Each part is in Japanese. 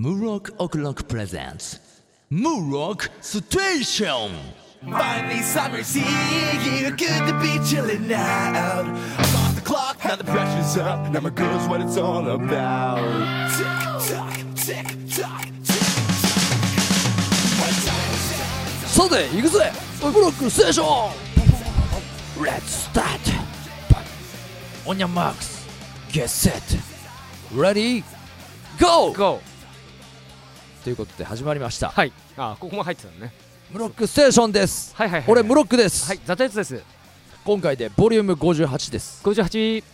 ムロックオクロックプレゼンツムロックステーション Finally, summer's here. Good to be chilling out. I'm off the clock, now the pressure's up. Now my girl's what it's all about. Tick tock, tick tock, tick tock. さて行くぜムロックステーション Let's start On your marks Get set Ready Go! GO! ということで始まりました。はい。あここも入ってたのね。ムロックステーションです。はいはいはい俺ムロックです、はいザタヤツです。今回でボリューム58です。58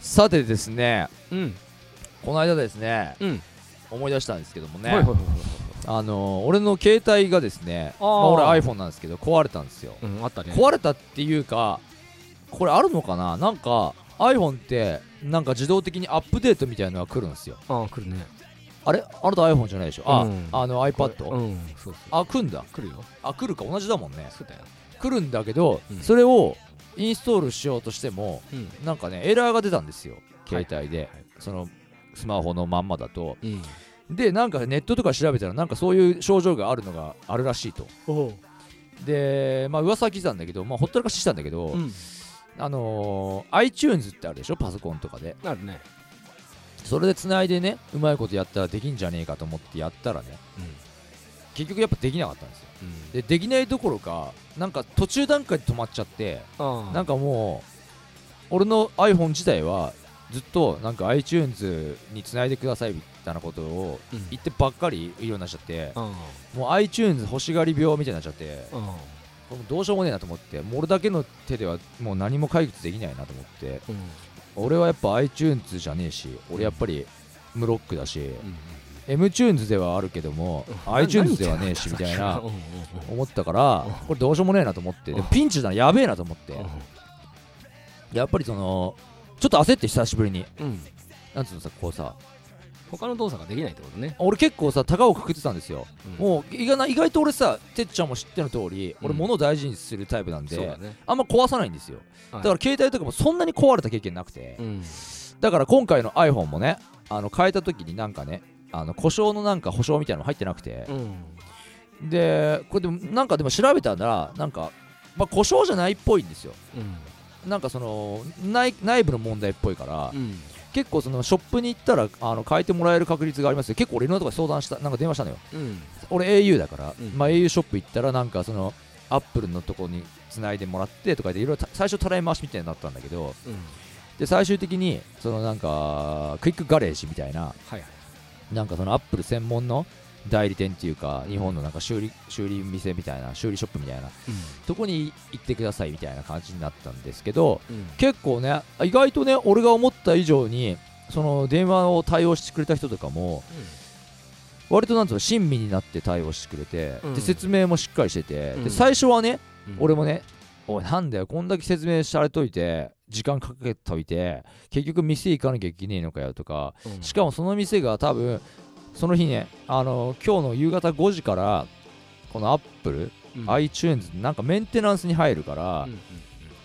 さてですねうん。この間ですねうん。思い出したんですけどもね、はいはいはいはいあのー俺の携帯がですねまあ、俺 iPhone なんですけど壊れたんですよ。うんあったね。壊れたっていうかこれあるのかな？なんか iPhone ってなんか自動的にアップデートみたいなのが来るんですよ。あ来るねあれ？あなた iPhone じゃないでしょ？あ、うん。あの iPad、うん。そうそう。あ来んだ。来るよ。あ来るか同じだもんね。そうだよ。来るんだけど、うん。それをインストールしようとしてもうん。なんかねエラーが出たんですよ。携帯で、はい。そのスマホのまんまだと。うん。でなんかネットとか調べたらなんかそういう症状があるのがあるらしいと。おでまあ噂は聞いてたんだけどまあほったらかししたんだけど、うん。あのー iTunes ってあるでしょ？パソコンとかで。なるねそれで繋いでねうまいことやったらできんじゃねえかと思ってやったらね結局やっぱできなかったんですよ。うん。でできないどころかなんか途中段階で止まっちゃってあなんかもう俺の iPhone 自体はずっとなんか iTunes に繋いでくださいみたいなことをうん。言ってばっかり言うようになっちゃってあもう iTunes 欲しがり病みたいになっちゃってどうしようもねえなと思ってもう俺だけの手ではもう何も解決できないなと思ってうん俺はやっぱ iTunes じゃねえし俺やっぱりムロックだしうん MTunes ではあるけどもうん。iTunes ではねえしみたいな思ったからこれどうしようもねえなと思ってピンチだなやべえなと思って。やっぱりそのちょっと焦って久しぶりに。うん。なんつうのさこうさ他の動作ができないってことね。俺結構さ高をくくってたんですよ。うん。もう意外な意外と俺さてっちゃんも知っての通り俺うん。物を大事にするタイプなんでね。あんま壊さないんですよ。だだから携帯とかもそんなに壊れた経験なくてうん。だから今回の iPhone もねあの変えた時になんかねあの故障のなんか保証みたいなの入ってなくてうん。でこれでもなんかでも調べたらなんか、まあ、故障じゃないっぽいんですよ。うん。なんかその内内部の問題っぽいから、うん結構そのショップに行ったらあの変えてもらえる確率がありますよ。結構俺いろんなとこ相談したなんか電話したのよ。うん。俺 au だから、うん。まあ、au ショップ行ったらなんかそのアップルのとこに繋いでもらってとかでいろいろ最初たらい回しみたいになったんだけどうん。で最終的にそのなんかクイックガレージみたいなはいはい。なんかそのアップル専門の代理店っていうか日本のなんか修理修理店みたいな修理ショップみたいなとこに行ってくださいみたいな感じになったんですけどうん。結構ね意外とね俺が思った以上にその電話を対応してくれた人とかも割となんつうの親身になって対応してくれて、うん。で説明もしっかりしてて、うん。で最初はね、うん。俺もねおいなんだよこんだけ説明されといて時間かけといて結局店行かなきゃいけねえのかよとかうん。しかもその店が多分その日ねあの今日の夕方5時からこのアップル、うん。iTunes なんかメンテナンスに入るから、うんうん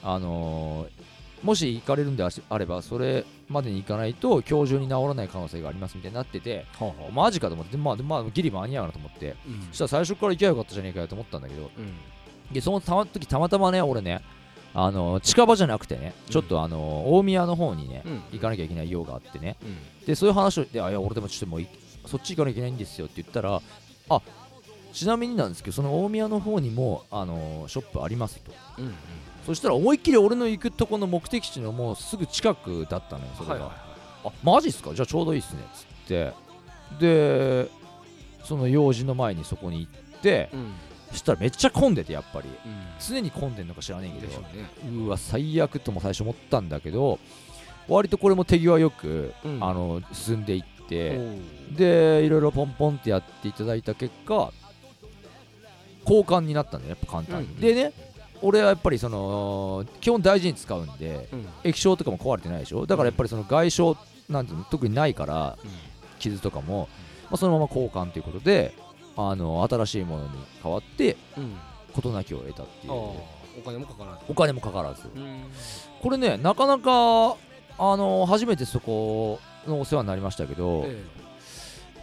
あのーもし行かれるんであればそれまでに行かないと今日中に治らない可能性がありますみたいになっててほうほうマジかと思ってでまあでまあギリ間に合うなと思って。うん。そしたら最初から行けばよかったじゃねえかよと思ったんだけどうん。でそのたま時たまたまね俺ねあのー近場じゃなくてねちょっとあのー大宮の方にねうん。行かなきゃいけない用があってね。うん。でそういう話をであいや俺でもちょっともういそっち行かなきゃいけないんですよって言ったらあちなみになんですけどその大宮の方にもあのーショップありますと。うんうん。そしたら思いっきり俺の行くとこの目的地のもうすぐ近くだったのよそれが、はいはいはあマジっすか？じゃあちょうどいいっすねっつって。でその用事の前にそこに行っていうん。そしたらめっちゃ混んでてやっぱり。うん。常に混んでんのか知らねえけど。ね。うわ最悪とも最初思ったんだけど割とこれも手際よく、うん。あの進んでいって、おう。でいろいろポンポンってやっていただいた結果交換になったんだよやっぱ簡単に、うん。でね俺はやっぱりその基本大事に使うんでうん。液晶とかも壊れてないでしょ？だからやっぱりその外傷なんていうの特にないから傷とかも、まあ、そのまま交換ということであの新しいものに変わってうん。事なきを得たっていう。お金もかからず。お金もかからず。うん。これねなかなかあの初めてそこのお世話になりましたけど、え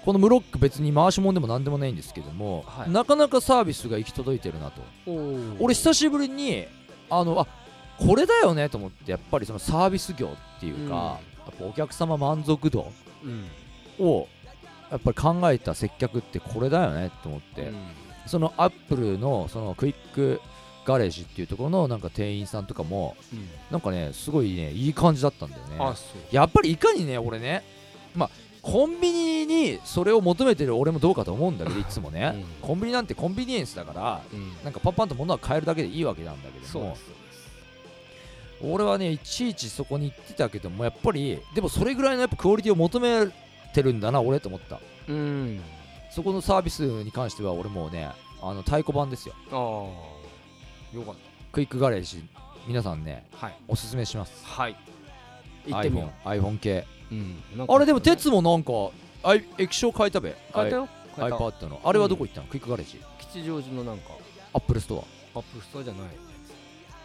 このムロック別に回し物でも何でもないんですけども、はい。なかなかサービスが行き届いてるなと。俺久しぶりにあのあこれだよねと思ってやっぱりそのサービス業っていうか、やっぱお客様満足度うん。をやっぱり考えた接客ってこれだよねと思って、うん。そのアップルのそのクイックガレージっていうところのなんか店員さんとかもうん。なんかねすごいねいい感じだったんだよね。やっぱりいかにね俺ねまあコンビニにそれを求めてる俺もどうかと思うんだけどいつもね、うん。コンビニなんてコンビニエンスだからうん。なんかパンパンと物は買えるだけでいいわけなんだけども俺はねいちいちそこに行ってたけどもやっぱりでもそれぐらいのやっぱクオリティを求めてるんだな俺と思った。うん。そこのサービスに関しては俺もうねあの太鼓判ですよ。ああよかっクイックガレージ皆さんねたはい。おすすめします。はい。行ってみよ iPhone, iPhone 系。ううんあれでも鉄もなんかあい液晶変えたべ。変えたよ。変えた。iPad の。あれはどこ行ったの、クイックガレージ。吉祥寺のなんか。アップルストアアップルストアじゃない。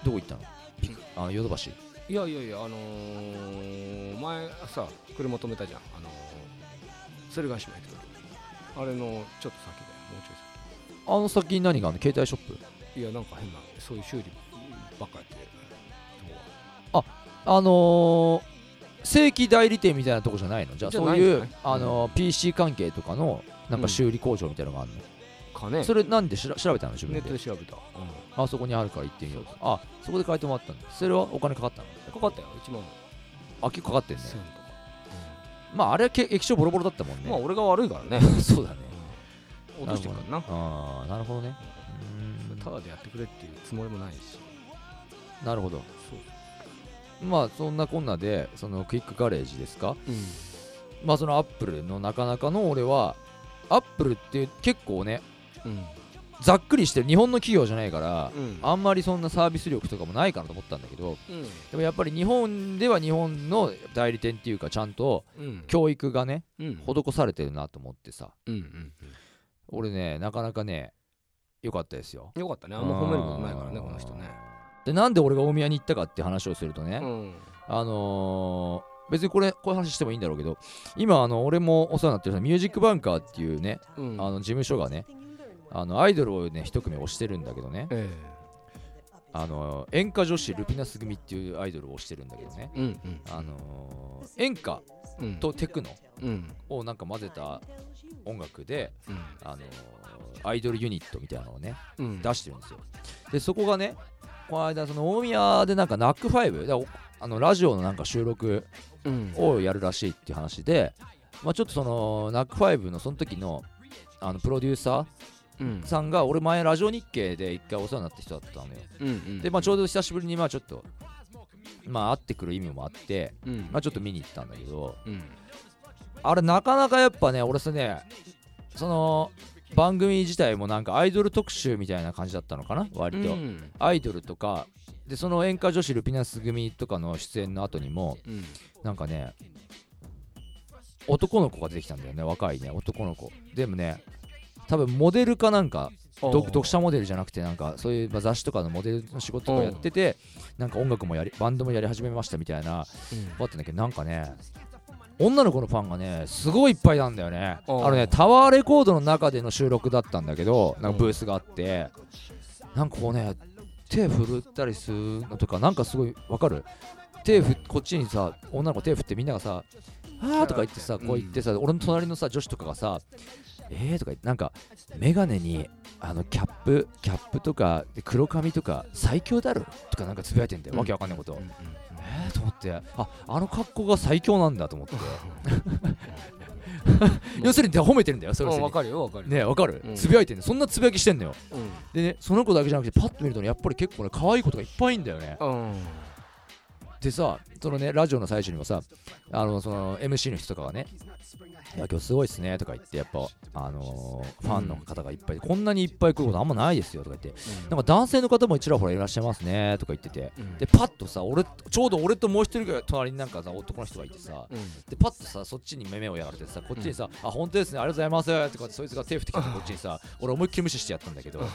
どこ行ったの？ピクあのヨドバシ。いやいやいやあのー、前さ車止めたじゃん。あのー、鶴ヶ島行ってたあれのちょっと先だよもうちょいあの先に何があるの？携帯ショップ。先いやなんか変なそういう修理ばっかやって。るあのー、正規代理店みたいなとこじゃないの？じゃあそういうあのー PC 関係とかのなんか修理工場みたいなのがあるの、かねそれなんでしら調べたの？自分ネでットで調べた、うあそこにあるから行ってみようと。あそこで変えてもらったんだ。それはお金かかったの？ん、かかったよ。1万。あ結構かかってんね。1000とか、まああれはけ液晶ボロボロだったもんね、まあ俺が悪いからね。そうだね。落としてるからなああなるほどねただでやってくれっていうつもりもないし。なるほど。まあそんなこんなでそのクイックガレージですか？うん。まあそのアップルのなかなかの俺はアップルって結構ねうん。ざっくりしてる日本の企業じゃないから、うん。あんまりそんなサービス力とかもないかなと思ったんだけどうん。でもやっぱり日本では日本の代理店っていうかちゃんとうん。教育がねうん。施されてるなと思ってさ。うんうん。俺ねなかなかね良かったですよ。よかったね。あんま褒めることないからねこの人ね。でなんで俺が大宮に行ったかって話をするとね、うん。あのー別にこれこういう話してもいいんだろうけど今あの俺もお世話になってるさミュージックバンカーっていうねうん。あの事務所がねあのアイドルをね一組推してるんだけどね。えあの演歌女子ルピナス組っていうアイドルを推してるんだけどね。えうんうん。あのー演歌うん。とテクノうん。をなんか混ぜた音楽でうん。あのーアイドルユニットみたいなのをねうん。出してるんですよ。でそこがねこの間その大宮でなんかナックファイブだからおあのラジオのなんか収録うん。をやるらしいっていう話で、まあ、ちょっとそのナックファイブのその時のあのプロデューサうん。ーさんが俺前ラジオ日経で一回お世話になった人だったのよ。うんうん。で、まあ、ちょうど久しぶりにまあちょっとまあ会ってくる意味もあって、うん。まあ、ちょっと見に行ったんだけどうんあれなかなかやっぱね俺さねその番組自体もなんかアイドル特集みたいな感じだったのかな割と、うん。アイドルとかでその演歌女子ルピナス組とかの出演の後にもうん。なんかね男の子が出てきたんだよね若いね男の子。でもね多分モデルかなんか読読者モデルじゃなくてなんかそういうまあ雑誌とかのモデルの仕事とかやっててなんか音楽もやりバンドもやり始めましたみたいなうん。あったんだけどなんかね女の子のファンがねすごいいっぱいなんだよね。あのねタワーレコードの中での収録だったんだけどなんかブースがあってなんかこうね手振ったりするのとかなんかすごいわかる？手振こっちにさ女の子手振ってみんながさ「あー」とか言ってさこう言ってさ、俺の隣のさ女子とかがさ「えー」とか言ってなんか眼鏡にあのキャップキャップとかで黒髪とか最強だろ？とかなんかつぶやいてんだよ、うんわけわかんないこと、うんうんえーと思って。ああの格好が最強なんだと思って。要するに褒めてるんだよそれうんわかるよわかるよ。ねわかる、うん。つぶやいてんの。そんなつぶやきしてんのよ。うん。でねその子だけじゃなくてパッと見るとねやっぱり結構ね可愛い子とかいっぱいいんだよね。うん。でさそのねラジオの最初にもさあのその MC の人とかがね「いや今日すごいっすね」とか言ってやっぱあのーファンの方がいっぱい、こんなにいっぱい来ることあんまないですよとか言ってなんか男性の方もちらほらいらっしゃいますねとか言っててうん。でパッとさ俺ちょうど俺ともう一人ぐらい隣になんかさ男の人がいてさうん。でパッとさそっちに目をやられてさこっちにさ「あ本当ですねありがとうございます」とかってそいつが手振ってきたこっちにさ俺思いっきり無視してやったんだけど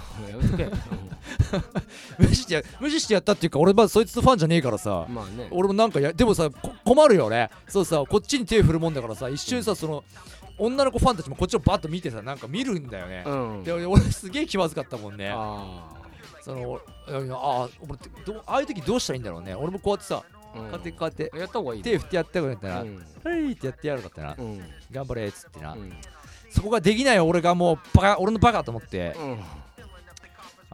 無視してや無視してやったっていうか俺まずそいつのファンじゃねえからさ俺もなんなんかやでもさこ困るよねそうさこっちに手振るもんだからさ一瞬さその女の子ファンたちもこっちをバッと見てさなんか見るんだよね、うん。で俺俺すげえ気まずかったもんね。あそのああ俺どうああいう時どうしたらいいんだろうね。俺もこうやってさこうやってこうやってやった方がいいね。手振ってやったらよかったら、うんはいってやってやるかったな、うん。頑張れっつってな、うん。そこができない俺がもうバカ俺のバカと思って、うん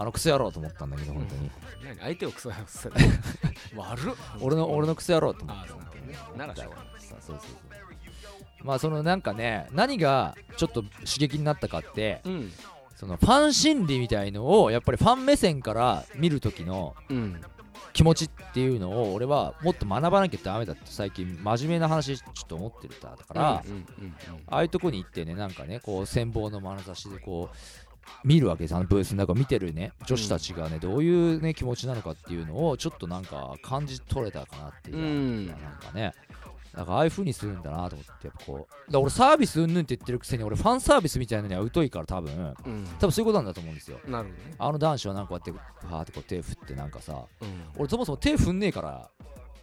あのクソ野郎と思ったんだけど本当に、何相手をクソやす 悪っ。俺の俺のクソ野郎と思ってああそうならしょうがないさそうそうそうまあそのなんかね何がちょっと刺激になったかってうん。そのファン心理みたいのをやっぱりファン目線から見る時のうん。気持ちっていうのを俺はもっと学ばなきゃダメだって最近真面目な話ちょっと思ってるだから、ああいうとこに行ってねなんかねこう羨望の眼差しでこう見るわけです。あのブースの中を見てるね。女子たちがねどういうね気持ちなのかっていうのをちょっとなんか感じ取れたかなっていうう、ん。なんかね。だからああいう風にするんだなと思ってやっぱこう。だから俺サービスうんぬんって言ってるくせに俺ファンサービスみたいなのには疎いから多分。うん。多分そういうことなんだと思うんですよ。なるほどね。あの男子はなんかこうやってはーってこう手振ってなんかさうん。俺そもそも手振んねえから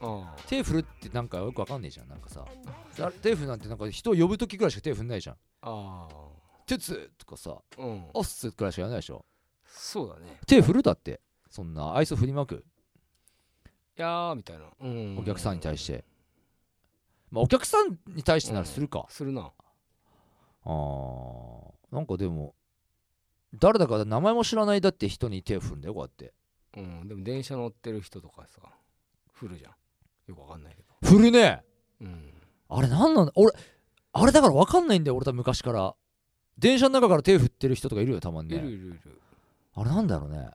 あ手振るってなんかよくわかんねえじゃんなんかさ。あ手振るなんてなんか人を呼ぶ時ぐらいしか手振んないじゃん。ああ「鉄!」とかさあうん「おっす」くらいしかやらないでしょ？そうだね手振るだって？そんな愛想振りまくいやーみたいな。うん。お客さんに対して。まあお客さんに対してならするか。するな。あー。なんかでも誰だか名前も知らないだって人に手振るんだよこうやって。うん。でも電車乗ってる人とかさ振るじゃん。よくわかんないけど。振るね。うん。あれなんなんだ俺あれだから分かんないんだよ俺多分昔から電車の中から手振ってる人とかいるよたまにいるねいるいる。あれなんだろうね。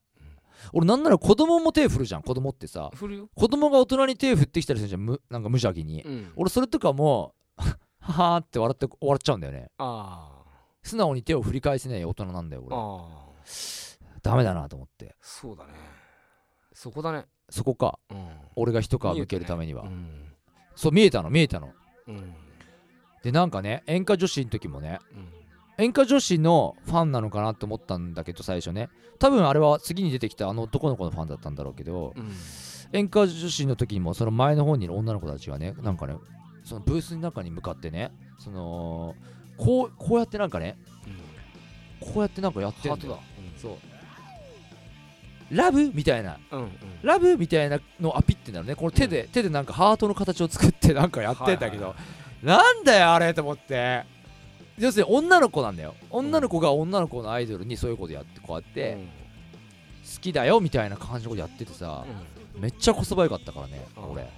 俺なんなら子供も手振るじゃん子供ってさ。振るよ。子供が大人に手振ってきたりするじゃんむなんか無邪気に。うん。俺それとかも ははーって笑って終わっちゃうんだよね。あ素直に手を振り返せない大人なんだよあ俺。ああダメだなと思って。そうだね。そこだね。そこか。うん。俺が一皮向けるためには、うん。そう見えたの見えたの。うん。でなんかね演歌女子の時もねうん演歌女子のファンなのかなって思ったんだけど最初ね。多分あれは次に出てきたあの男の子のファンだったんだろうけどうん。演歌女子の時にもその前の方にいる女の子たちがねなんかねそのブースの中に向かってねそのこうこうやってなんかねこうやってなんかやってんだよ。ハートだ。そう。ラブみたいな。うんうん。ラブみたいなのをアピってんだろうね。この手で、手でなんかハートの形を作ってなんかやってんだけど、はい。なんだよあれと思って要するに女の子なんだよ。女の子が女の子のアイドルにそういうことやってこうやって、うん。好きだよみたいな感じのことやっててさ、めっちゃこそばよかったからね俺。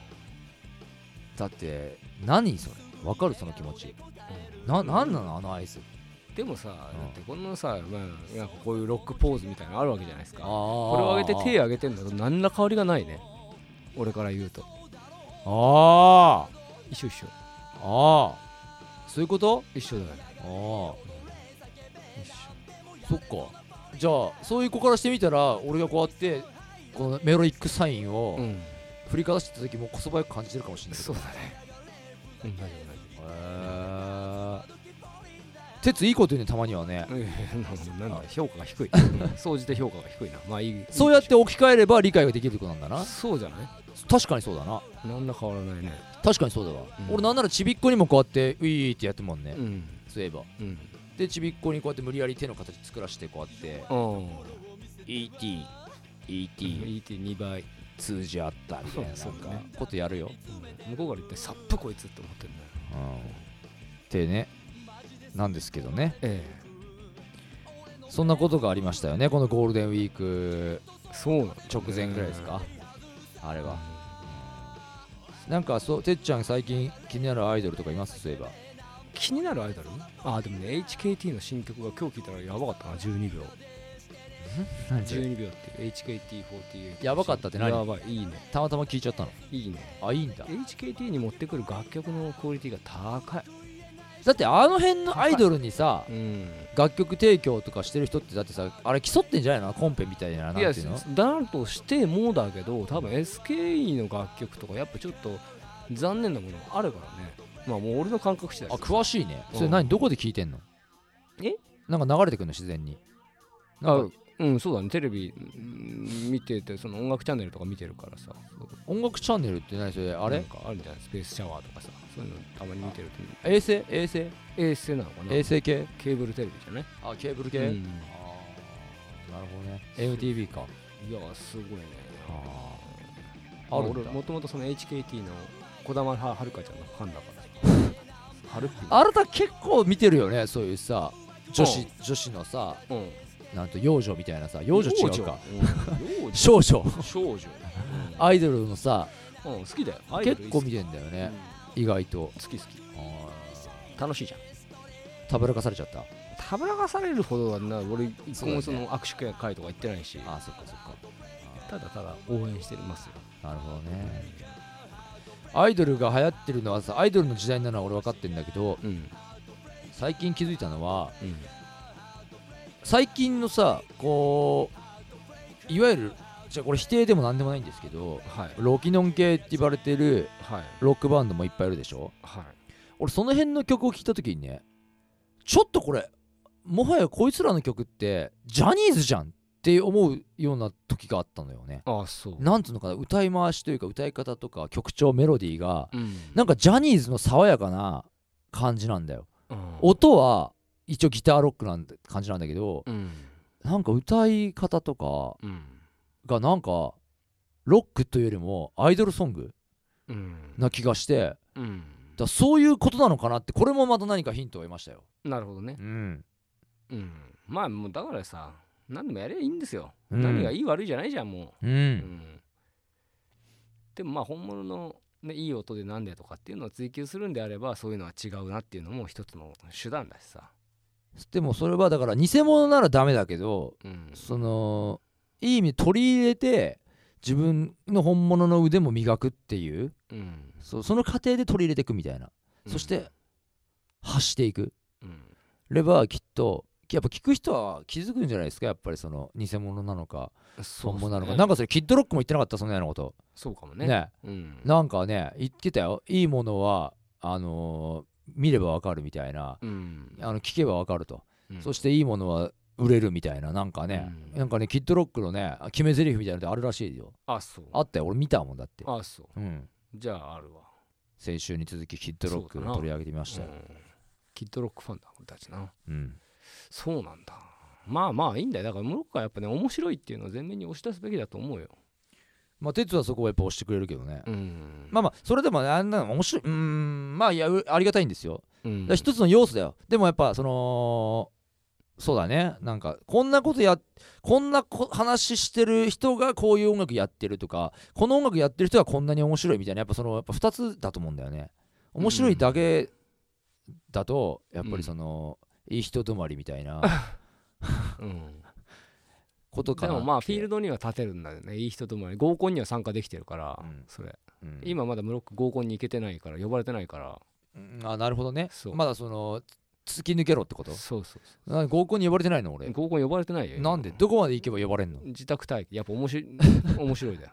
だって何それ？わかる？その気持ち。ななんなの？あのアイス。でもさだってこんなさまあなんかこういうロックポーズみたいなのあるわけじゃないですか。ここれを上げて手上げてんだと何ら変わりがないね。俺から言うと。あ一緒一緒。あああそういうこと？一緒だよああそっか。じゃあそういう子からしてみたら俺がこうやってこのメロイックサインをうん。振りかざしてた時もこそばよく感じてるかもしれないけど。そうだね。へえ鉄いいこと言うねたまにはね。なんだ評価が低い。う ん総じて評価が低いな。まあいいそうやって置き換えれば理解ができることなんだな。そうじゃない？確かにそうだな。何ら変わらないね。確かにそうだわ、うん。俺なんならちびっこにもこうやってウィーってやってるもんね、うんそういえば。うん。でちびっこにこうやって無理やり手の形作らせてこうやって。うん。ET ET ET2 倍。通じ合ったみたいな。なんか。そうそうねことやるよ、向こうから言ってサップこいつって思ってるんだよ。うん、ってね。なんですけどね。えそんなことがありましたよね。このゴールデンウィーク。えそう直前ぐらいですか、あれは。なんかそうてっちゃん最近気になるアイドルとかいます？そういえば気になるアイドル？あでもね HKT の新曲が今日聞いたらやばかったな12秒。12秒。って。いう HKT48 やばかったって何？やばいいいね。たまたま聞いちゃったの。いいね。あいいんだ。HKT に持ってくる楽曲のクオリティが高い。だってあの辺のアイドルにさうん。楽曲提供とかしてる人ってだってさあれ競ってんじゃないの？コンペみたいななんていうの？だとしてもだけど多分 SKE の楽曲とかやっぱちょっと残念なものがあるからねまあもう俺の感覚次第あです詳しいね。それうん何？どこで聞いてんの？え？なんか流れてくるの？自然に。あうんそうだね。テレビうん見ててその音楽チャンネルとか見てるからさ。音楽チャンネルって何？それあれ？なんかあるじゃん。スペースシャワーとかさ。そういうのたまに見てると衛星？衛星？衛星なのかな？衛星系？ケーブルテレビじゃない？あケーブル系、うん。あーなるほどね。MTV か。いやすごいね。あああるんだ。俺もともとその HKT の児玉ははるかちゃんのファンだからあなた結構見てるよね？そういうさ女子女子のさうん。なんと幼女みたいなさ幼女違うか。うん。少女。少女。アイドルのさうん。うん好きだよ。結構見てんだようん。ね、意外と。好き好き。あ楽しいじゃん。ーたぶらかされちゃった？たぶらかされるほどはな俺一個もその握手会とか行ってないし。あーそっかそっか。ただただ応援してますよ。なるほどねアイドルが流行ってるのはさアイドルの時代なのは俺分かってんだけどうん。最近気づいたのはうん。最近のさこういわゆるじゃあこれ否定でも何でもないんですけどはい。ロキノン系って言われてるはい。ロックバンドもいっぱいいるでしょ？はい。俺その辺の曲を聴いた時にねちょっとこれもはやこいつらの曲ってジャニーズじゃんって思うような時があったのよね。ああそう。なんつうのかな歌い回しというか歌い方とか曲調メロディーがうん。なんかジャニーズの爽やかな感じなんだよ。うん。音は一応ギターロックなんて感じなんだけどうん。なんか歌い方とかうん。がなんかロックというよりもアイドルソングうん。な気がしてうん。らそういうことなのかなってこれもまた何かヒントを得ましたよ。なるほどね。うん。うん。まあもうだからさ何でもやればいいんですよ。うん。何がいい悪いじゃないじゃんもう。ううん。んでもまあ本物のねいい音でなんでとかっていうのを追求するんであればそういうのは違うなっていうのも一つの手段だしさ。でもそれはだから偽物ならダメだけどうん。そのいい意味で取り入れて自分の本物の腕も磨くっていううん。そその過程で取り入れていくみたいな。そして発していく。うん。ればきっとやっぱ聞く人は気づくんじゃないですか？やっぱりその偽物なのか本物なのか、なんかそれキッドロックも言ってなかったそんなようなこと。そうかもね。ね。うん。なんかね言ってたよ。いいものはあのー見ればわかるみたいな。うん。あの聞けばわかると、うん。そしていいものは売れるみたいな。なんかね、うん。なんかねキッドロックのね決め台詞みたいなのってあるらしいよ。あそう。あったよ。俺見たもんだって。あそう。うん。じゃああるわ。先週に続きキッドロックを取り上げてみましたよ、うん。キッドロックファンだ俺たちな。うんそうなんだ。まあまあいいんだよ。だからムロックはやっぱね面白いっていうのを前面に押し出すべきだと思うよ。まあ哲はそこをやっぱ押してくれるけどね、うん。まあまあそれでもねあんなの面白いうーん。まあいやうありがたいんですよ。うん。一つの要素だよ。でもやっぱそのそうだね。なんかこんなことやこんなこ話してる人がこういう音楽やってるとかこの音楽やってる人はこんなに面白いみたいなやっぱそのやっぱ2つだと思うんだよね。面白いだけだとやっぱりその、いい人止まりみたいな。うん。ことかな。でもまあフィールドには立てるんだよね。いい人ともに合コンには参加できてるから、うん。それ。うん。今まだムロック合コンに行けてないから。呼ばれてないからうん。あなるほどね。まだその突き抜けろってこと？そうそう合コンに呼ばれてないの俺。う合コン呼ばれてないよ今。なんで？どこまで行けば呼ばれんの？自宅待機。やっぱ面白い面白いだよ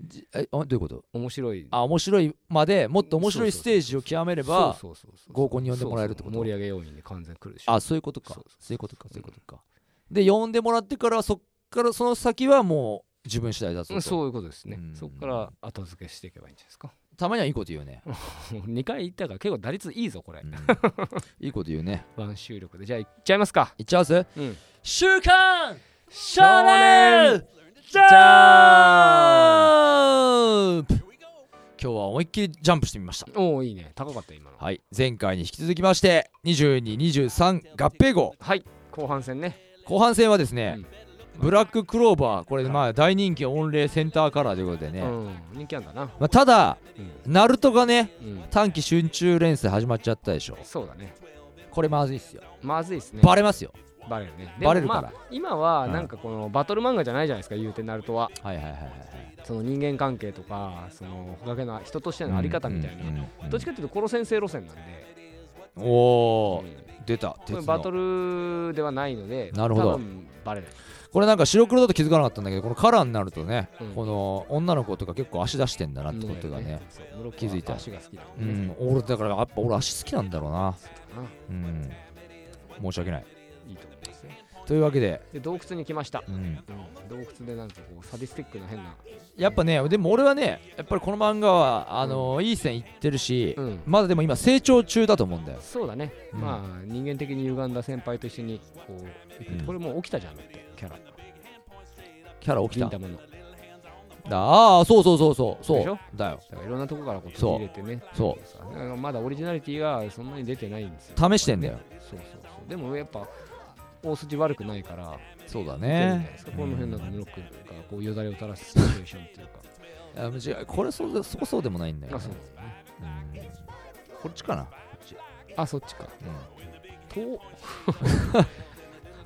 じえあどういうこと？面白い。あ面白いまでもっと面白いステージを極めればそうそうそうそう。合コンに呼んでもらえるってこと？盛り上げ要因で完全に来るでしょ。あそういうことか。そういうことかそういうことか。で呼んでもらってからそっからその先はもう自分次第だぞそういうことですね。うん。そこから後付けしていけばいいんじゃないですか。たまにはいいこと言うね、2回行ったから結構打率いいぞこれ。うん。いいこと言うね。ワン収録で。じゃあ行っちゃいますか。いっちゃいます？うん。週刊少年ジャンプ！今日は思いっきりジャンプしてみました。おおいいね。高かった今の。はい。前回に引き続きまして2223合併号。はい。後半戦ね。後半戦はですね、ブラッククローバー。これまあ大人気御礼センターカラーということでね、うん。人気あんだな。まあ、ただうん。ナルトがねうん。短期春秋連載始まっちゃったでしょ。そうだね。これまずいっすよ。まずいですね。バレますよバレるね。バレるから。まあ今はうん。なんかこのバトル漫画じゃないじゃないですか言うてナルトは。はいはいはいはいその人間関係とかそのほかけな人としてのあり方みたいな、うんうんうんどっちかっていうと殺先生路線なんで、おおうん。出た。バトルではないのでなるほど。多分バレない。これなんか白黒だと気づかなかったんだけどこのカラーになるとね、うん。この女の子とか結構足出してんだなってことがねそうムロックは気づいた足が好きだもうん。ねん。俺だからやっぱ俺足好きなんだろうな。そうん。申し訳ないと思いうわけで、で洞窟に来ました、うん、うん、洞窟でなんかこうサディスティックな変な。やっぱねでも俺はねやっぱりこの漫画はあのいい線いってるし、うん。まだでも今成長中だと思うんだよ。そうだね、うん。まあ人間的に歪んだ先輩と一緒にこうこれもう起きたじゃんだってキャラ。キャラ起きた？銀玉の。だああそうそうそうそう。そう。だよ。だからいろんなとこからこう取り入れてね。そう。まだオリジナリティがそんなに出てないんですよ。試してんだよ。そうそうそう。でもやっぱ大筋悪くないからそうだね。この辺なんかムロックがこうよだれを垂らすシチュエーションっていうか。あ違うこれそうそこそうでもないんだよ、あそうねですね。うん。こっちかな。あそっちか。うん。と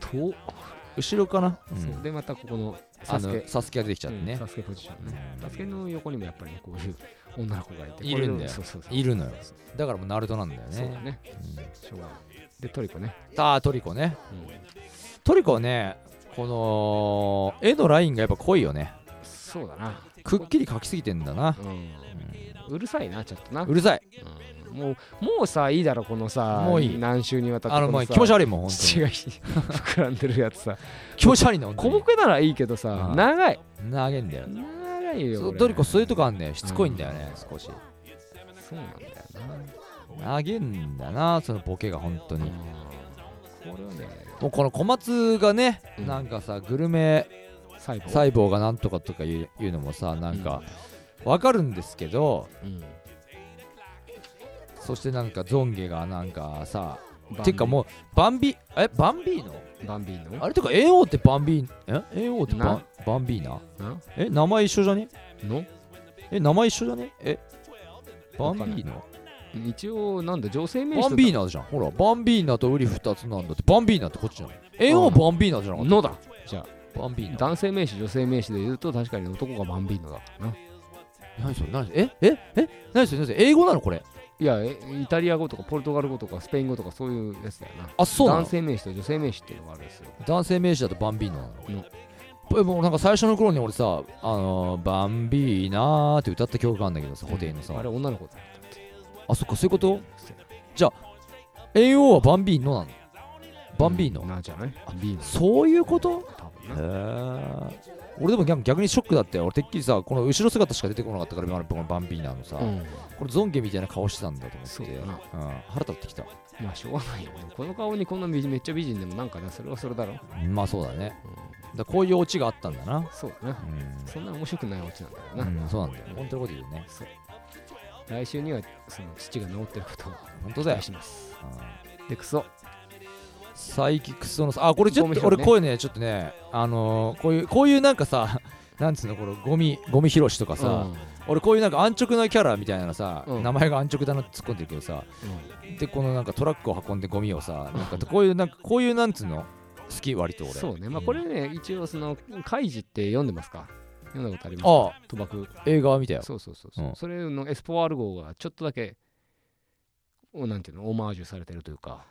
と 後ろかな、うん。そう。でまたここのあのサスケ。サスケが出てきちゃってね。うんサ、スケポジションね。サスケの横にもやっぱりねこういう女の子がいているんだよ。いるのよ。だからもうナルトなんだよそうだねねしょうがない。でトリコね。うんああトリコね。うん。トリコはねこの絵のラインがやっぱ濃いよね。そうだな。くっきり描きすぎてんだな、うん。うるさいなちょっとな。うるさい。うん。もうもうさいいだろこのさもういい。何週にわたってあのもう気持ち悪いもん本当に。父が膨らんでるやつさ。気持ち悪いの小本ボケならいいけどさうん。長い。当に投げんだよ長いよこれ。そうトリコそういうとこあんねしつこいんだよね、少し。そうなんだよな。投げんだなそのボケが本当に、うん。これはね。もうこの小松がね、うん。なんかさグルメ細胞。がなんとかとかいうのもさなんかわかるんですけど、うん。そしてなんかゾンゲがなんかさてかもうバンビえバンビーノバンビーノあれとか AO ってバンビーえ？AO ってババンビーナんえ名前一緒じゃね？の？え名前一緒じゃね？え？バンビーノ一応なんだ女性名詞バンビーナじゃん。ほらバンビーナとウリ二つなんだって。バンビーナってこっちじゃん AO バンビーナじゃなかっのだ。じゃあたバンビーナ。男性名詞女性名詞で言うと確かに男がバンビーノだからな。何それ何それ？え？え？え？何それ何それ？英語なのこれ？いやえイタリア語とかポルトガル語とかスペイン語とかそういうやつだよな。あそうなの？男性名詞と女性名詞っていうのがあるんですよ。男性名詞だとバンビーノなの？のえもうなんか最初の頃に俺さ「あのーバンビーナー」って歌った曲があるんだけどさ布袋のさ。あれ女の子だあそっかそういうこと？AO はバンビーノなの？バンビーノ、なじゃない？ビーノ。そういうこと？多へ分な。え俺でも逆逆にショックだったよ。俺てっきりさこの後ろ姿しか出てこなかったからこのバンビーナーのさ、うん。これゾンゲみたいな顔してたんだと思って。そううん、腹立ってきた。まあしょうがないよ。ねこの顔にこんなめっちゃ美人でもなんかねそれはそれだろ。まあそうだね。うん。だこういうオチがあったんだな。そうだな。そんな面白くないオチなんだよな、うん、うん、そうなんだよ。本当のこと言うね。そう。来週にはその父が治ってることを本当だよ。します。うん。でクソサイキクソのあこれちょっとね。俺こういうねちょっとねあのーこういうこういうなんかさ なんつうのこのゴミゴミ拾しとかさ、俺こういうなんか安直なキャラみたいなのさ、うん。名前が安直だなって突っ込んでるけどさでこのなんかトラックを運んでゴミをさなんか こういうなんかこういうなんつうの好き割と俺。そうね。まあん。これね一応そのカイジって読んでますか？読んだことあります？ああ。賭博。映画は見たよ。そうそうそうそう、うん。それのエスポワール号がちょっとだけおなんていうのオマージュされてるというか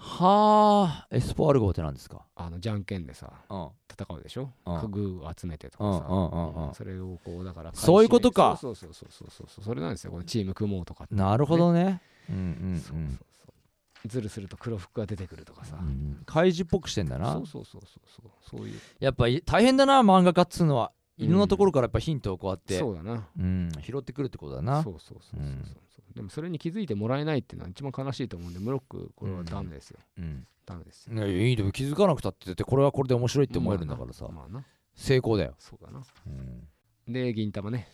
はあエスポアル号って何ですか？あのじゃんけんでさうん。戦うでしょ？うん。グーを集めてとうんかさうんそれをこうだからそういうことか。そうそうそうそうそうそうそれなんですよ。このチーム組もうとかって。なるほどね。うんうんそうそうそう。ズルすると黒服が出てくるとかさ、うんうん。開示っぽくしてんだな。そうそうそうそうそう。そういう。やっぱり大変だな漫画家っつうのは。うんいろんなところからやっぱヒントをこうやってそうだな。うん拾ってくるってことだな。そうそうそうそうそうでもそれに気づいてもらえないっていうのは一番悲しいと思うんでムロックこれはダメですよ、うん。ダメですよ。いやいいでも気づかなくたってだってこれはこれで面白いって思えるんだからさ。まあなまあな。成功だよ。そうだな。うん。で銀玉ね、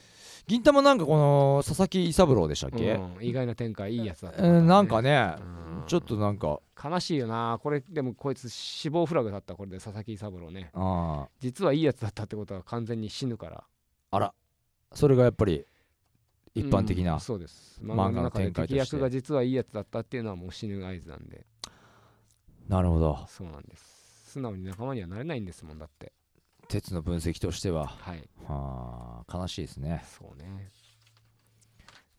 銀玉なんかこの佐々木伊三郎でしたっけ？うん意外な展開いいやつだった。えーなんかねうん。ちょっとなんか。悲しいよな。これでもこいつ死亡フラグだったこれで佐々木三郎ね。あ実はいいやつだったってことは完全に死ぬから。ああら。それがやっぱり一般的うなんそうです。漫画の展開として。敵役が実はいいやつだったっていうのはもう死ぬ合図なんで。なるほど。そうなんです。素直に仲間にはなれないんですもんだって鉄の分析としては。はい。はあ悲しいですね。そうね。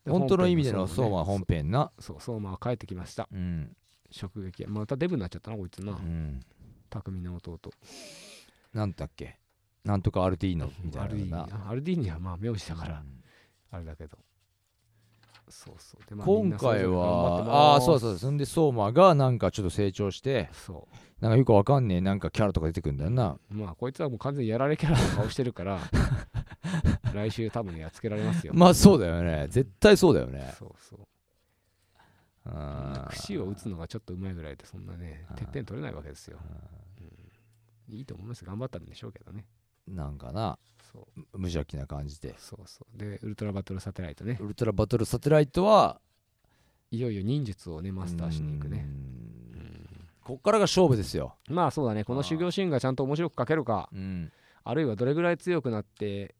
本当の意味での相馬本本編な。そう相馬は帰ってきました。うん。直撃。またデブになっちゃったなこいつな。うん。匠の弟。なんだっけ？なんとかアルティーノみたいアルディーニなアルディーニはまあ名字だからうん。あれだけどそうそう。でまあ今回はああーそうそう。そんで相馬がなんかちょっと成長してそなんかよくわかんねえなんかキャラとか出てくるんだよな。うまあこいつはもう完全にやられキャラの顔してるから 来週多分やっつけられますよ。まあそうだよね。絶対そうだよね。そうそう。うん串を打つのがちょっとうまいぐらいでそんなねうんてっぺん取れないわけですよ、うん。いいと思います。頑張ったんでしょうけどね。なんかな無邪気な感じで。そうそう。でウルトラバトルサテライトね。ウルトラバトルサテライトはいよいよ忍術をねマスターしに行くね。うん。こっからが勝負ですよ。まあそうだね。この修行シーンがちゃんと面白く書けるかうん。あるいはどれぐらい強くなって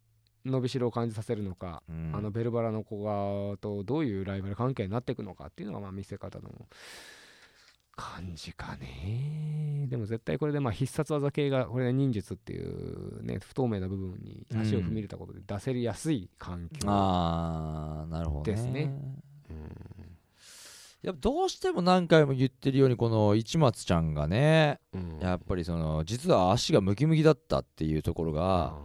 伸びしろを感じさせるのか、うん。あのベルバラの子がとどういうライバル関係になっていくのかっていうのがまあ見せ方の感じかね。でも絶対これでまあ必殺技系がこれ忍術っていうね不透明な部分に足を踏み入れたことで出せやすい環境、ああなるほどね。ですね。やっぱどうしても何回も言ってるようにこの市松ちゃんがねうん。やっぱりその実は足がムキムキだったっていうところがあ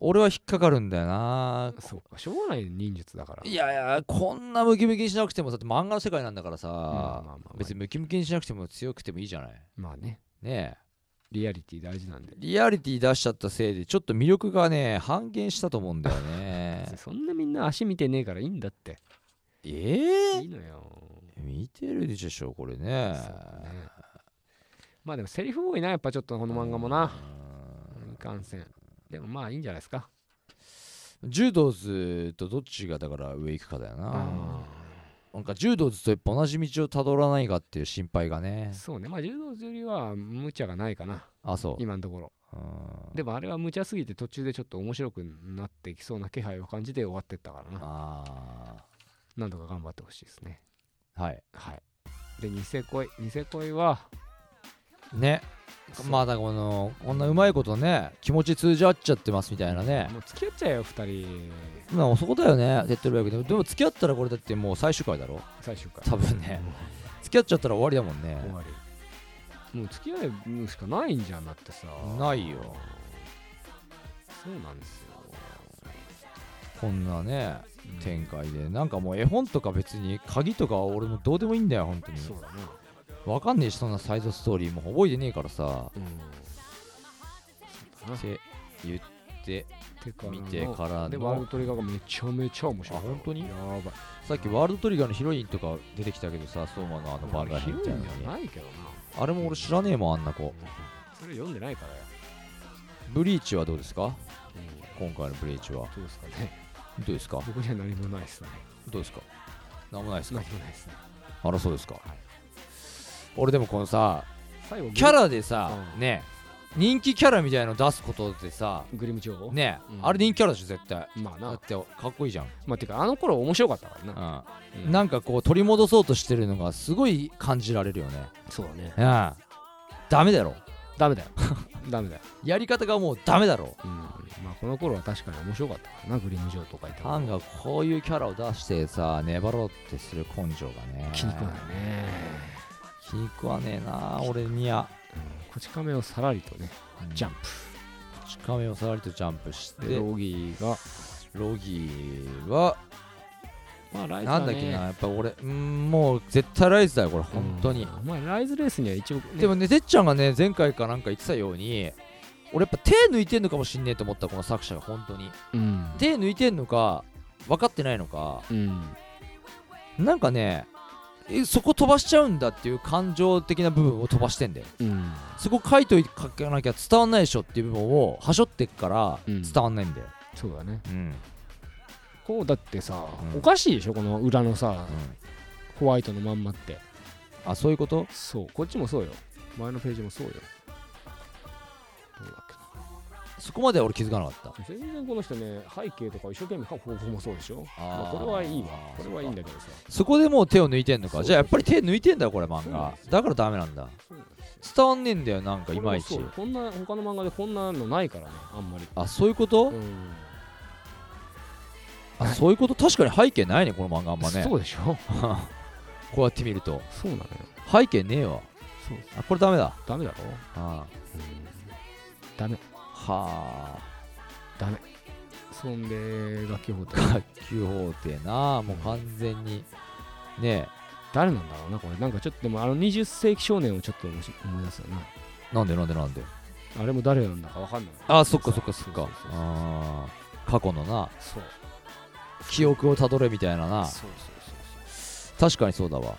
俺は引っかかるんだよな。ーそうかしょうがない忍術だから。いやいやこんなムキムキにしなくてもだって漫画の世界なんだからさ、まあまあまあまあ。別にムキムキにしなくても強くてもいいじゃない。まあね。ねえ。リアリティ大事なんで。リアリティ出しちゃったせいでちょっと魅力がね半減したと思うんだよね。そんなみんな足見てねえからいいんだって。ええ？いいのよ。見てるでしょこれね。ね。まあでもセリフ多いなやっぱちょっとこの漫画もな。うんいかんせんでもまあいいんじゃないですか。柔道図とどっちがだから上行くかだよな。あなんか柔道図とやっぱ同じ道をたどらないかっていう心配がね。そうね。まあ柔道よりは無茶がないかな。あそう。今のところ。うんでもあれは無茶すぎて途中でちょっと面白くなってきそうな気配を感じて終わってったからな。あなんとか頑張ってほしいですね。ーはい。はい。でニセ恋ニセ恋はね。まあだこのこんなうまいことね気持ち通じ合っちゃってますみたいなね。もう付き合っちゃえよ2人。まあそこだよね手っ取り早くでもでも付き合ったらこれだってもう最終回だろ？最終回。多分ね。付き合っちゃったら終わりだもんね。終わりもう付き合うしかないんじゃんだってさ。ないよ。そうなんですよ。こんなねうん。展開で。なんかもう絵本とか別に鍵とか俺もどうでもいいんだよ本当に。そうだなわかんねえしそんなサイドストーリーも覚えてねえからさ。って言って見てからでワールドのトリガーがめちゃめちゃ面白いあ本当に？やばい。さっきワールドトリガーのヒロインとか出てきたけどさ相馬のあのバンガヒロインみたいないけどな。あれも俺知らねえもんあんな子。それ読んでないから。よ、ブリーチはどうですか？うん。今回のブリーチは。どうですかね。どうですか？僕には何もないですね。どうですか？なんもないですか？何もないですね。あらそうですか、い俺でもこのさキャラでさ、うん。ね人気キャラみたいの出すことでさグリム女王？ね、うん。あれ人気キャラでしょ絶対。まあな。だってかっこいいじゃん、まあてかあの頃面白かったからな、うん。なんかこう取り戻そうとしてるのがすごい感じられるよね。そうだね。うん。ダメだろ。ダメだよ。ダメだよ、やり方がもうダメだろ。うん、まあこの頃は確かに面白かったからなグリム女王とかいたファンがこういうキャラを出してさ粘ろうってする根性がね。気に食わないね、気に食わねえな俺には。うん、こち亀をさらりとねジャンチカメをさらりとジャンプして。ロギーが。ロギーはまあライズはね。なんだっけなやっぱ俺うんもう絶対ライズだよこれ本当に、うんお前ライズレースには一応、ね、でもねてっちゃんがね前回かなんか言ってたように俺やっぱ手抜いてんのかもしんねえと思ったこの作者が本当に。うん。手抜いてんのか分かってないのか。うん。なんかねえそこ飛ばしちゃうんだっていう感情的な部分を飛ばしてんだよ。うん。そこ書いといて書かなきゃ伝わんないでしょっていう部分をはしょってっからうん伝わんないんだよ。そうだね。うん、こうだってさ、うん。おかしいでしょこの裏のさうん。ホワイトのまんまって。あそういうこと？そう。こっちもそうよ。前のページもそうよそこまでは俺気づかなかった。な全然この人ね背景とか一生懸命書く方法もそうでしょ。あー。まあこれはいいわ。これはいいんだけどさ。そこでもう手を抜いてんのか？じゃあやっぱり手抜いてんだこれ漫画。だからダメなんだ。伝わんねえんだよなんかいまいち。こんな他の漫画でこんなのないからねあんまり。あそういうこと、うん。あそういうこと？確かに背景ないねこの漫画あんまね。そうでしょ。こうやって見ると。そうなのよ。背景ねえわ。そうあこれダメだ。ダメだろ。あダメはあ。ダメそんで楽器法廷学級法廷なもう完全に。ね誰なんだろうなこれ。なんかちょっとでもあの20世紀少年をちょっと思い思い出すよな。なんでなんでなんで？あれも誰なんだかわかんない。あそっかそっかそっか。そうそうそうあー。過去のな。そう。記憶をたどれみたいなな。そうそうそう確かにそうだわ。そう、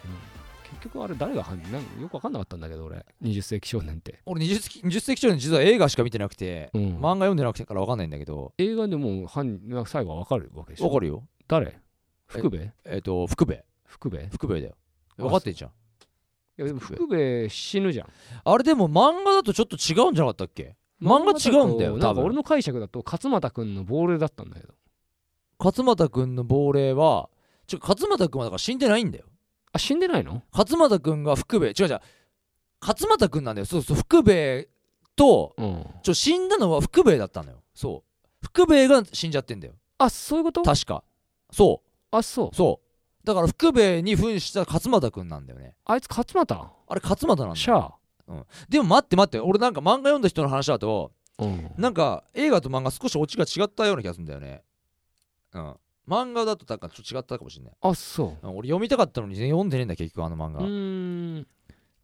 結局あれ誰が犯人なん？かよくわかんなかったんだけど俺。20世紀少年って、俺 20, 世紀20世紀少年実は映画しか見てなくて、うん。漫画読んでなくてから分かんないんだけど。映画でも犯人最後はわかるわけでしょ？分かるよ。誰？福部？えっ、と福部。福部？い福部だよ。あ分かってんじゃん。やでも福部。死ぬじゃん。あれでも漫画だとちょっと違うんじゃなかったっけ？漫画違うんだよ多分。なんか俺の解釈だと勝俣君の亡霊だったんだけど。勝俣君の亡霊はちょ勝俣君はだから死んでないんだよあ死んでないの？勝俣君が福部。違う違う。勝俣君なんだよ。そうそう福部とうん。ちょ死んだのは福兵衛だったのよ。そう。福兵衛が死んじゃってんだよ。あそういうこと？確か。そあそう。うそう。だから福兵衛に扮した勝俣君なんだよね。あいつ勝俣？あれ勝俣なんだよ。シャア。でも待って待って。俺なんか漫画読んだ人の話だとうん。なんか映画と漫画少しオチが違ったような気がするんだよね。うん漫画だとなんかちょっと違ったかもしれない。あそう。うん俺読みたかったのに読んでねえんだ結局あの漫画、うん。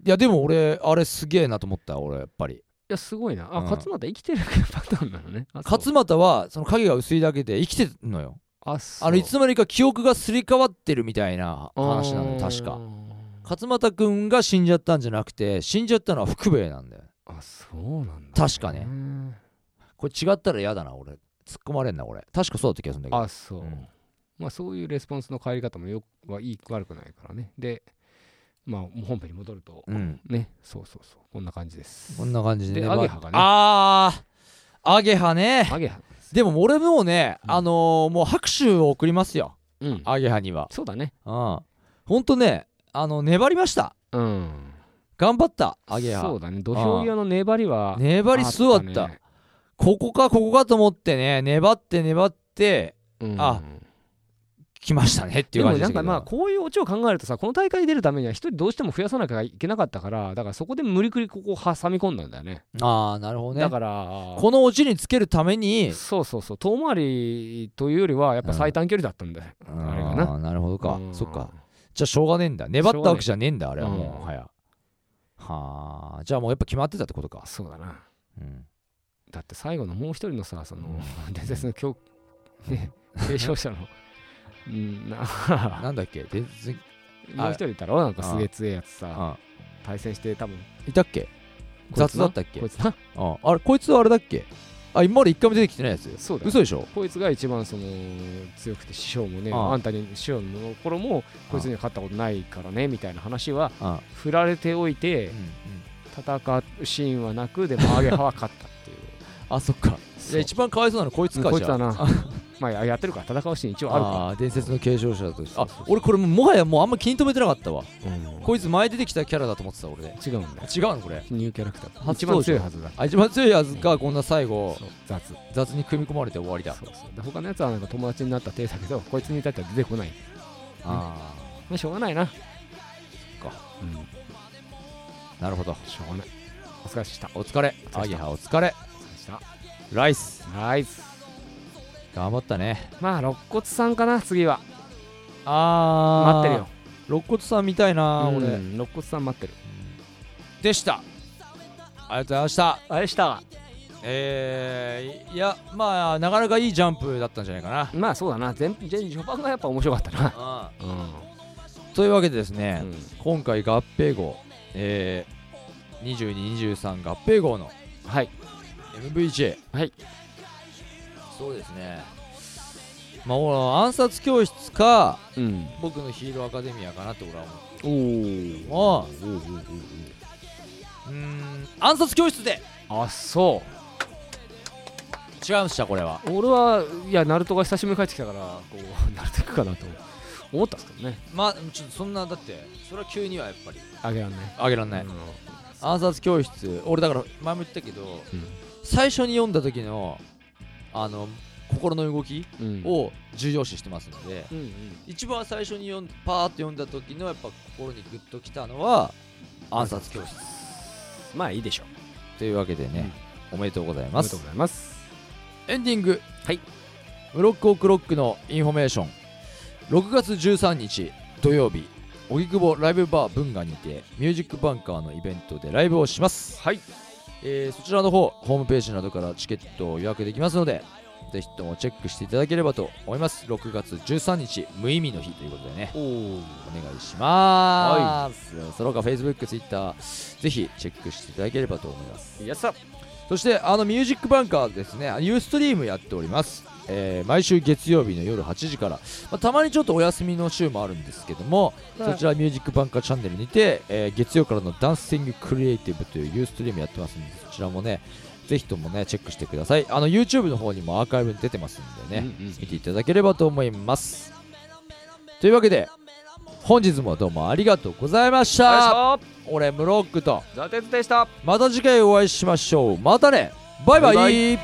いやでも俺あれすげえなと思った俺やっぱり。やすごいな。あ、うん。勝俣生きてるパターンなのね。勝俣はその影が薄いだけで生きてるのよ。あそう。あのいつの間にか記憶がすり替わってるみたいな話なのよ確か。勝俣君が死んじゃったんじゃなくて死んじゃったのは福兵衛なんだよ。あそうなんだ確かね。これ違ったら嫌だな俺。突っ込まれんな俺確かそうだった気がするんだけど。あそう、うんまあそういうレスポンスの返り方もよくはいい悪くないからね。でまあ本編に戻ると、うん。ねそうそうそう。こんな感じです。こんな感じでね。アゲハがね。あーアゲハね。アゲハでも俺もうね、うん。あのーもう拍手を送りますよ。うん。アゲハには。そうだね。うん。ほんとねあの粘りました。うん。頑張ったアゲハ。そうだね。土俵際の粘りは粘りすごかったね。ここかここかと思ってね粘って粘ってうん。あ来ましたねっていでもなんう感じでしたけど。かまあこういうオチを考えるとさこの大会に出るためには一人どうしても増やさなきゃいけなかったからだからそこで無理くりここを挟み込んだんだよね。ああなるほどね。だからこのオチにつけるためにそうそうそう遠回りというよりはやっぱ最短距離だったんだよ、あれがな。なるほどか。うん。そっか。じゃあしょうがねえんだ。粘ったわけじゃねえんだあれはうんもうはや。はあ。じゃあもうやっぱ決まってたってことか。そうだな。うん。だって最後のもう一人のさその伝説の教ね継承者のうん。ななんだっけ？全然 もう一人いたろ？なんかすげえ強いやつさ。あ。対戦して多分。いたっけ？雑だったっけ？こいつな？あ。あれこいつはあれだっけ？あ今まで一回も出てきてないやつ。そうだよ。嘘でしょ？こいつが一番その強くて師匠もねあんたに師匠の頃もこいつには勝ったことないからねみたいな話はあ振られておいて戦うシーンはなくでもアゲハは勝ったっていう。あそっか。一番かわいそうなのこいつかじゃあこいつだなまあややってるから戦うシーン一応あるか。あー伝説の継承者として。あそうそうそう俺これももはやもうあんま気に留めてなかったわ。うん。こいつ前出てきたキャラだと思ってた俺。で違うんだよ。違うのこれニューキャラクター。一番強いはずだ。あ一番強いやつがこんな最後そう雑。雑に組み込まれて終わりだ。そうそう。で他のやつはなんか友達になった体だけどこいつに至っては出てこない。あまあしょうがないな。か。うん。なるほど。ょうがない。お疲れでした。お疲れ。アゲハお疲れ。お疲れでした。ライス。ナイス頑張ったね。まあ肋骨さんかな次は。あー。待ってるよ。肋骨さん見たいなうん俺。肋骨さん待ってる。でした。ありがとうございました。あれした。えー、いやまあなかなかいいジャンプだったんじゃないかな。まあそうだな。全全序盤がやっぱ面白かったな。うん。というわけでですね、うん。今回合併号、えー、2223合併号のはい。MVJ はいそうですね。まあ俺は暗殺教室かうん。僕のヒーローアカデミアかなって俺は思うあおー。おうん。暗殺教室で。あそ違うんしたこれは。う俺はいやナルトが久しぶりに帰ってきたからこう ナルト行くかなと思ったんですけどね。まあちょっとそんなだってそれは急にはやっぱり。あげらんない。あげらんない、うん。暗殺教室。俺だから前も言ったけど最初に読んだ時のあの心の動きうん。を重要視してますので、うんうん。一番最初に読んパーッと読んだ時のやっぱ心にグッときたのは暗殺教室まあいいでしょう。というわけでね、おめでとうございおめでとうますございます。エンディング。はい。ムロックオクロックのインフォメーション。6月13日土曜日荻窪ライブバー文化にてミュージックバンカーのイベントでライブをします、はいえーそちらの方ホームページなどからチケットを予約できますのでぜひともチェックしていただければと思います。6月13日無意味の日ということでね。お願いします、その他 Facebook、Twitter ぜひチェックしていただければと思います。やさそしてあのミュージックバンカーですね。ユーストリームやっております、えー毎週月曜日の夜8時から、まあたまにちょっとお休みの週もあるんですけども、そちらミュージックバンカーチャンネルにて、えー月曜からのダンシングクリエイティブというユーストリームやってますんでそちらもねぜひともねチェックしてください。あの YouTube の方にもアーカイブに出てますんでね、うんうん見ていただければと思います。というわけで本日もどうもありがとうございました。よ俺ムロックと。ザテツでした。また次回お会いしましょう。またね。バイバイ。バイバ